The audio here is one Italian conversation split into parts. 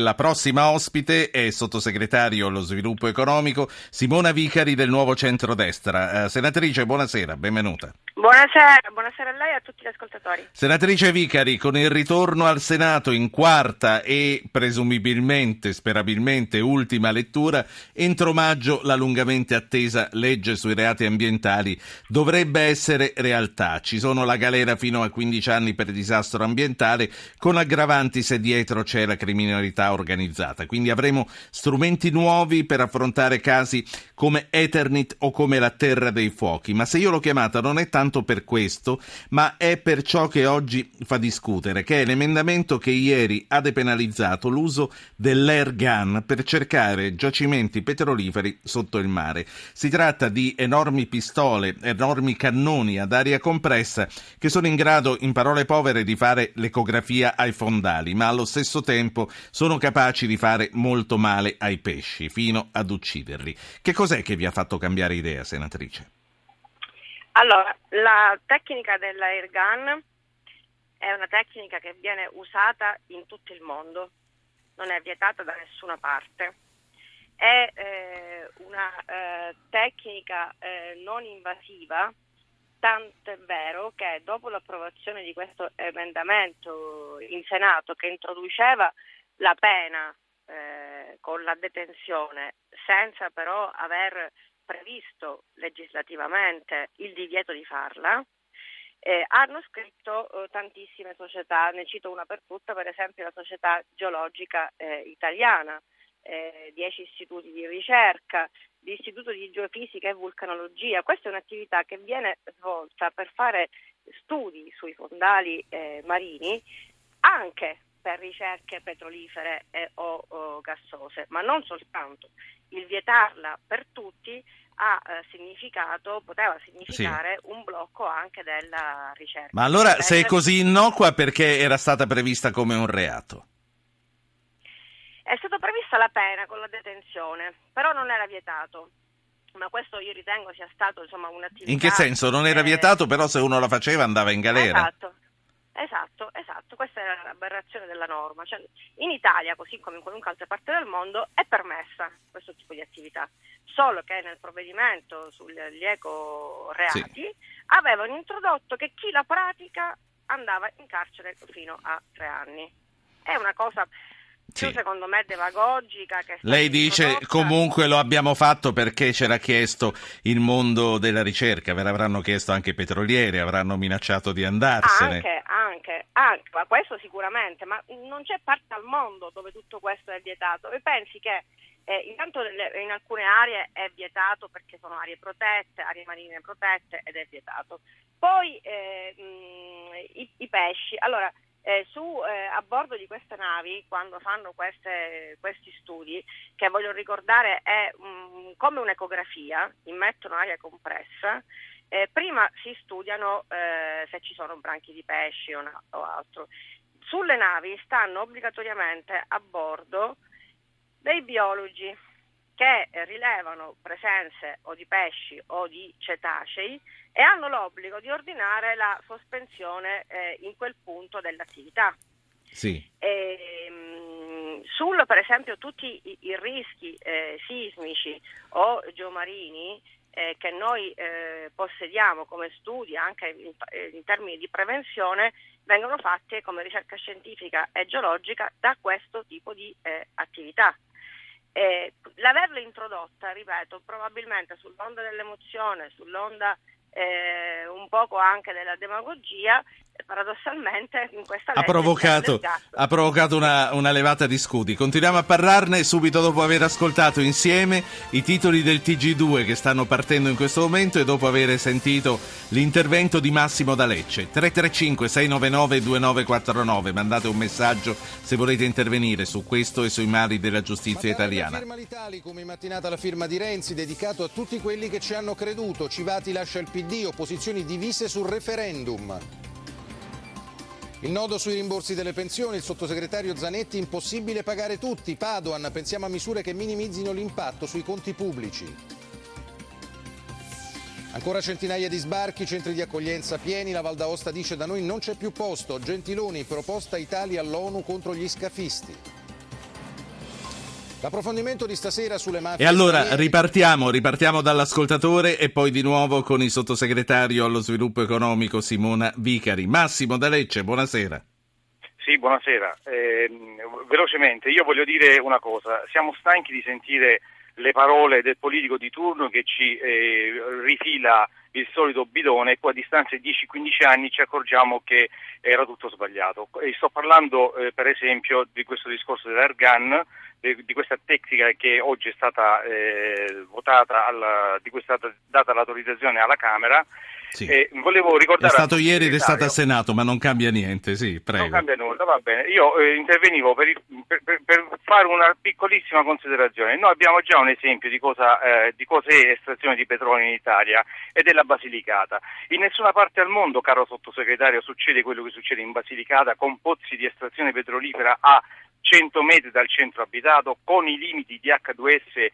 La prossima ospite è sottosegretario allo sviluppo economico Simona Vicari del Nuovo Centrodestra. Uh, senatrice, buonasera, benvenuta. Buonasera, buonasera a lei e a tutti gli ascoltatori. Senatrice Vicari, con il ritorno al Senato in quarta e presumibilmente, sperabilmente, ultima lettura, entro maggio la lungamente attesa legge sui reati ambientali dovrebbe essere realtà. Ci sono la galera fino a 15 anni per disastro ambientale, con aggravanti se dietro c'è la criminalità organizzata. Quindi avremo strumenti nuovi per affrontare casi come Eternit o come la Terra dei Fuochi. Ma se io l'ho chiamata non è tanto per questo, ma è per ciò che oggi fa discutere, che è l'emendamento che ieri ha depenalizzato l'uso dell'air gun per cercare giacimenti petroliferi sotto il mare. Si tratta di enormi pistole, enormi cannoni ad aria compressa che sono in grado, in parole povere, di fare l'ecografia ai fondali, ma allo stesso tempo sono capaci di fare molto male ai pesci, fino ad ucciderli. Che cos'è che vi ha fatto cambiare idea, senatrice? Allora, la tecnica dell'air gun è una tecnica che viene usata in tutto il mondo, non è vietata da nessuna parte. È eh, una eh, tecnica eh, non invasiva, tanto è vero che dopo l'approvazione di questo emendamento in Senato che introduceva la pena eh, con la detenzione senza però aver previsto legislativamente il divieto di farla, eh, hanno scritto eh, tantissime società, ne cito una per tutte, per esempio la Società Geologica eh, Italiana, 10 eh, istituti di ricerca, l'Istituto di Geofisica e Vulcanologia. Questa è un'attività che viene svolta per fare studi sui fondali eh, marini anche per ricerche petrolifere o, o gassose, ma non soltanto. Il vietarla per tutti ha eh, significato, poteva significare sì. un blocco anche della ricerca. Ma allora se è così innocua perché era stata prevista come un reato? È stata prevista la pena con la detenzione, però non era vietato. Ma questo io ritengo sia stato insomma un'attività. In che senso? Non era vietato, però se uno la faceva andava in galera. Esatto. Esatto, esatto, questa è l'aberrazione della norma. Cioè, in Italia, così come in qualunque altra parte del mondo, è permessa questo tipo di attività, solo che nel provvedimento sugli eco-reati sì. avevano introdotto che chi la pratica andava in carcere fino a tre anni. È una cosa sì. secondo me demagogica. Lei dice introdotta. comunque lo abbiamo fatto perché c'era chiesto il mondo della ricerca, ve l'avranno chiesto anche i petrolieri, avranno minacciato di andarsene. Anche, anche, anche, ma questo sicuramente, ma non c'è parte al mondo dove tutto questo è vietato. E pensi che eh, intanto in alcune aree è vietato perché sono aree protette, aree marine protette ed è vietato. Poi eh, mh, i, i pesci, allora eh, su, eh, a bordo di queste navi, quando fanno queste, questi studi, che voglio ricordare è um, come un'ecografia, immettono aria compressa, eh, prima si studiano eh, se ci sono branchi di pesci o, no, o altro. Sulle navi stanno obbligatoriamente a bordo dei biologi che rilevano presenze o di pesci o di cetacei e hanno l'obbligo di ordinare la sospensione eh, in quel punto dell'attività. Sì. E, mh, sul, per esempio, tutti i, i rischi eh, sismici o geomarini eh, che noi eh, possediamo come studi anche in, eh, in, termini di prevenzione vengono fatti come ricerca scientifica e geologica da questo tipo di eh, attività. L'averla introdotta, ripeto, probabilmente sull'onda dell'emozione, sull'onda eh, un poco anche della demagogia, paradossalmente in questa legge ha provocato, ha provocato una, una, levata di scudi. Continuiamo a parlarne subito dopo aver ascoltato insieme i titoli del TG2 che stanno partendo in questo momento e dopo aver sentito l'intervento di Massimo da Lecce. 335 699 2949, mandate un messaggio se volete intervenire su questo e sui mali della giustizia italiana. Firma l'Italia come in mattinata la firma di Renzi dedicato a tutti quelli che ci hanno creduto. Civati lascia il PD, opposizioni divise sul referendum. Il nodo sui rimborsi delle pensioni, il sottosegretario Zanetti, impossibile pagare tutti. Padoan, pensiamo a misure che minimizzino l'impatto sui conti pubblici. Ancora centinaia di sbarchi, centri di accoglienza pieni, la Val d'Aosta dice da noi non c'è più posto. Gentiloni, proposta Italia all'ONU contro gli scafisti. L'approfondimento di stasera sulle mafie. E allora ripartiamo, ripartiamo dall'ascoltatore e poi di nuovo con il sottosegretario allo sviluppo economico Simona Vicari. Massimo D'Alecce, buonasera. Sì, buonasera. Eh, velocemente, io voglio dire una cosa. Siamo stanchi di sentire le parole del politico di turno che ci eh, rifila il solito bidone e poi a distanza di 10-15 anni ci accorgiamo che era tutto sbagliato. E sto parlando eh, per esempio di questo discorso dell'Ergan, di questa tecnica che oggi è stata eh, votata, alla, di cui è stata data l'autorizzazione alla Camera. Sì. Eh, volevo ricordare è stato ieri ed è stata al Senato, ma non cambia niente, sì, prego. Non cambia nulla, va bene. Io eh, intervenivo per, per, per, fare una piccolissima considerazione. Noi abbiamo già un esempio di cosa eh, di cos'è estrazione di petrolio in Italia ed è la Basilicata. In nessuna parte al mondo, caro sottosegretario, succede quello che succede in Basilicata con pozzi di estrazione petrolifera a 100 metri dal centro abitato con i limiti di H2S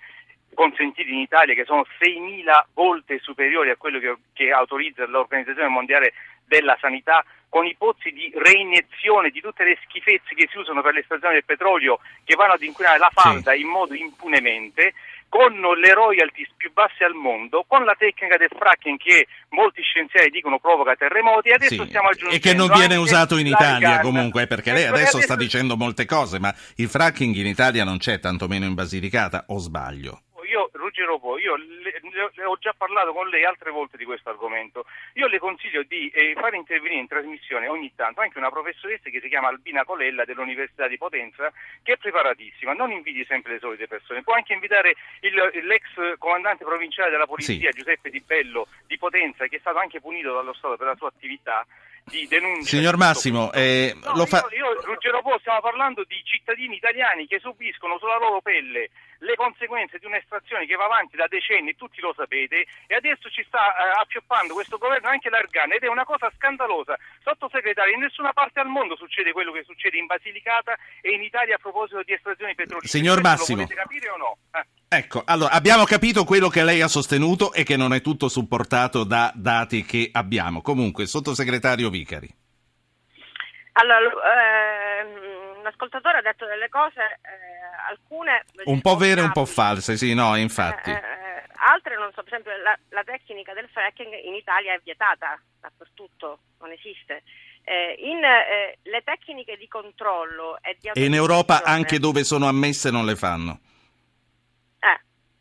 consentiti in Italia che sono 6.000 volte superiori a quello che, che autorizza l'Organizzazione Mondiale della Sanità con i pozzi di reiniezione di tutte le schifezze che si usano per l'estrazione del petrolio che vanno ad inquinare la falda sì. in modo impunemente con le royalties più basse al mondo, con la tecnica del fracking che molti scienziati dicono provoca terremoti, e adesso sì, stiamo aggiungendo... E che non viene usato in Italia comunque, perché lei adesso sta dicendo molte cose, ma il fracking in Italia non c'è, tantomeno in Basilicata, o sbaglio? Io, Ruggero Po, io le, le, ho già parlato con lei altre volte di questo argomento. Io le consiglio di eh, fare intervenire in trasmissione ogni tanto anche una professoressa che si chiama Albina Colella dell'Università di Potenza, che è preparatissima. Non inviti sempre le solite persone. Può anche invitare il, l'ex comandante provinciale della polizia, sì. Giuseppe Di Bello, di Potenza, che è stato anche punito dallo Stato per la sua attività di denuncia. Signor Massimo, eh, no, lo fa... io, io Ruggero Po, stiamo parlando di cittadini italiani che subiscono sulla loro pelle le conseguenze di un'estrazione che va avanti da decenni, tutti lo sapete, e adesso ci sta eh, appioppando questo governo anche l'Argan ed è una cosa scandalosa. Sottosegretario, in nessuna parte al mondo succede quello che succede in Basilicata e in Italia a proposito di estrazioni petrolifere. Signor Massimo, lo potete capire o no? Eh. Ecco, allora abbiamo capito quello che lei ha sostenuto e che non è tutto supportato da dati che abbiamo. Comunque, sottosegretario Vicari. Allora, ehm, l'ascoltatore ha detto delle cose, eh, alcune... Un po' vere e un po' false, sì, no, infatti. Eh, eh, altre non so, per esempio la, la, tecnica del fracking in Italia è vietata dappertutto, non esiste. Eh, in, eh, le tecniche di controllo e di E in Europa anche dove sono ammesse non le fanno?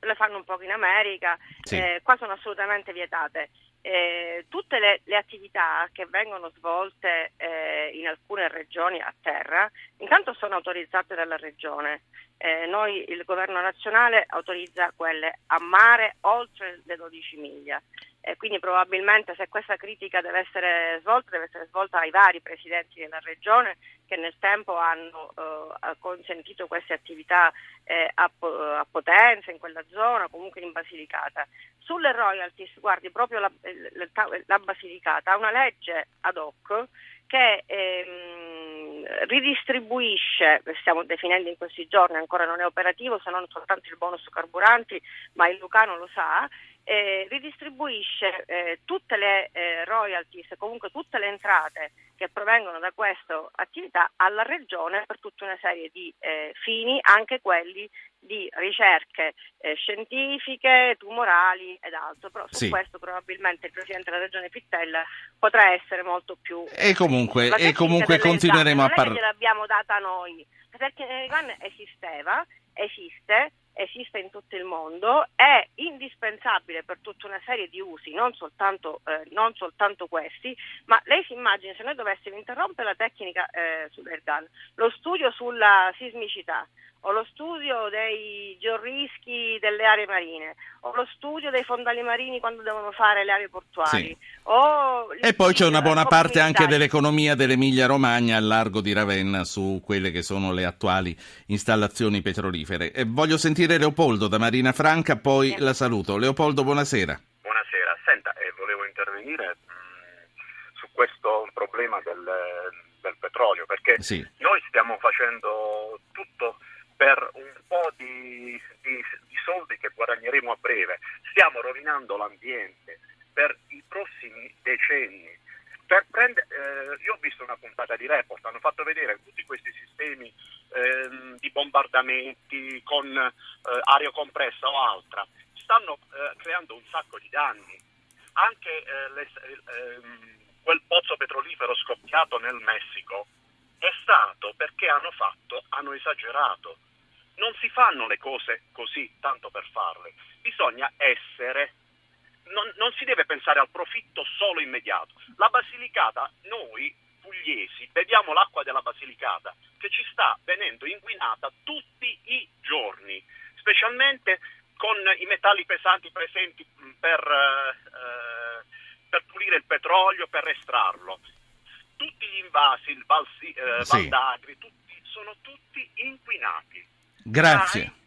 le fanno un po' in America, sì. eh, qua sono assolutamente vietate. Eh, tutte le, le, attività che vengono svolte eh, in alcune regioni a terra, intanto sono autorizzate dalla regione. Eh, noi, il governo nazionale, autorizza quelle a mare oltre le 12 miglia. Eh, quindi probabilmente se questa critica deve essere svolta, deve essere svolta ai vari presidenti della regione che nel tempo hanno eh, consentito queste attività eh, a, a, Potenza, in quella zona, comunque in Basilicata. Sulle royalties, guardi, proprio la, la, la Basilicata ha una legge ad hoc che ehm, ridistribuisce, stiamo definendo in questi giorni, ancora non è operativo se non soltanto il bonus carburanti, ma il Lucano lo sa, eh, ridistribuisce eh, tutte le eh, royalties, comunque tutte le entrate che provengono da questa attività alla Regione per tutta una serie di eh, fini, anche quelli di ricerche eh, scientifiche, tumorali ed altro. Però su sì. questo probabilmente il Presidente della Regione Pittella potrà essere molto più... E comunque, e comunque continueremo a parlare. Non è che l'abbiamo data noi, perché Egan esisteva, esiste esiste in tutto il mondo, è indispensabile per tutta una serie di usi, non soltanto, eh, non soltanto questi, ma lei si immagina se noi dovessimo interrompere la tecnica eh, sull'Ergan, lo studio sulla sismicità, o lo studio dei georischi delle aree marine, o lo studio dei fondali marini quando devono fare le aree portuali. Sì. e poi c'è una buona parte anche dell'economia dell'Emilia Romagna al largo di Ravenna su quelle che sono le attuali installazioni petrolifere. E voglio sentire Leopoldo da Marina Franca, poi sì. la saluto. Leopoldo, buonasera. Buonasera, senta, eh, volevo intervenire mh, mm, su questo problema del, del petrolio, perché sì. noi stiamo facendo tutto per un po' di, di, di soldi che guadagneremo a breve. Stiamo rovinando l'ambiente per i prossimi decenni. Prendere, eh, io ho visto una puntata di report, hanno fatto vedere tutti questi sistemi ehm, di bombardamenti con eh, aria compressa o altra, stanno eh, creando un sacco di danni. Anche eh, le, ehm, quel pozzo petrolifero scoppiato nel Messico è stato perché hanno fatto, hanno esagerato. Non si fanno le cose così tanto per farle, bisogna essere non, non, si deve pensare al profitto solo immediato. La Basilicata, noi pugliesi, beviamo l'acqua della Basilicata che ci sta venendo inquinata tutti i giorni, specialmente con i metalli pesanti presenti per, eh, per pulire il petrolio, per estrarlo. Tutti gli invasi, il Val, eh, sì. Valdagri, tutti, sono tutti inquinati. Grazie. Dai,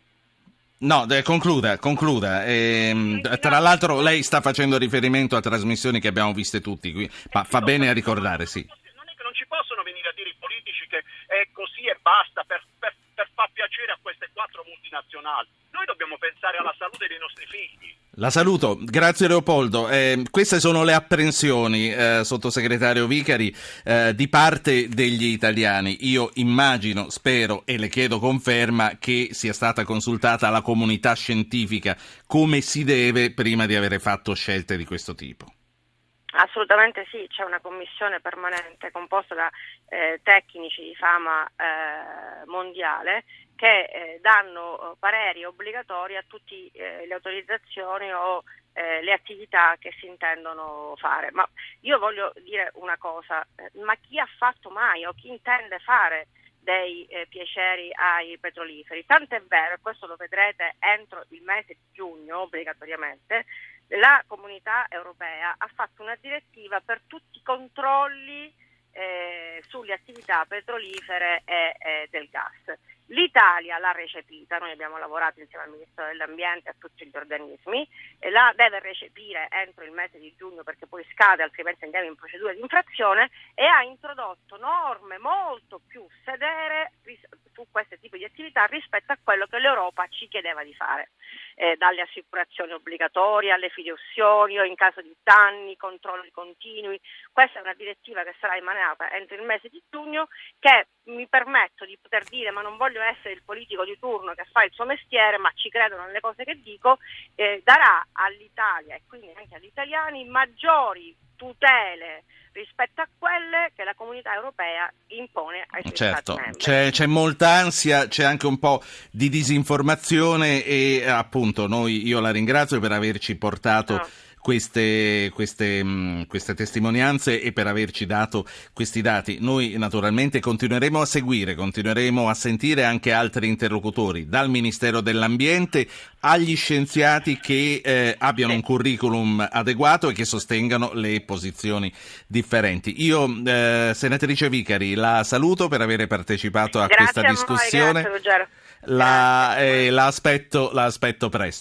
No, concluda, concluda. Eh, tra l'altro lei sta facendo riferimento a trasmissioni che abbiamo viste tutti, qui, ma fa bene a ricordare, sì. Non è che non ci possono venire a dire i politici che è così e basta per, per, per far piacere a queste quattro multinazionali. Noi dobbiamo pensare alla salute dei nostri figli. La saluto, grazie Leopoldo. Eh, queste sono le apprensioni, eh, sottosegretario Vicari, eh, di parte degli italiani. Io immagino, spero e le chiedo conferma che sia stata consultata la comunità scientifica come si deve prima di avere fatto scelte di questo tipo. Assolutamente sì, c'è una commissione permanente composta da eh, tecnici di fama eh, mondiale che eh, danno eh, pareri obbligatori a tutte eh, le autorizzazioni o eh, le attività che si intendono fare. Ma io voglio dire una cosa, ma chi ha fatto mai o chi intende fare dei eh, piaceri ai petroliferi. Tanto è vero, e questo lo vedrete entro il mese di giugno obbligatoriamente, la comunità europea ha fatto una direttiva per tutti i controlli eh, sulle attività petrolifere e, e del gas. L'Italia l'ha recepita, noi abbiamo lavorato insieme al Ministro dell'Ambiente e a tutti gli organismi, e la deve recepire entro il mese di giugno perché poi scade, altrimenti andiamo in procedura di infrazione e ha introdotto norme molto più severe su questo tipo di attività rispetto a quello che l'Europa ci chiedeva di fare, eh, dalle assicurazioni obbligatorie alle fideiussioni o in caso di danni, controlli continui. Questa è una direttiva che sarà emanata entro il mese di giugno che mi permetto di poter dire, ma non voglio essere il politico di turno che fa il suo mestiere, ma ci credo nelle cose che dico, eh, darà all'Italia e quindi anche agli italiani maggiori tutele rispetto a quelle che la comunità europea impone ai suoi certo. C'è, c'è molta ansia, c'è anche un po' di disinformazione e appunto noi, io la ringrazio per averci portato... No queste, queste, mm, queste, testimonianze e per averci dato questi dati. Noi naturalmente continueremo a seguire, continueremo a sentire anche altri interlocutori, dal Ministero dell'Ambiente agli scienziati che eh, abbiano un curriculum adeguato e che sostengano le posizioni differenti. Io, eh, senatrice Vicari, la saluto per aver partecipato a grazie questa a discussione. Voi, grazie, la, eh, l'aspetto, l'aspetto presto.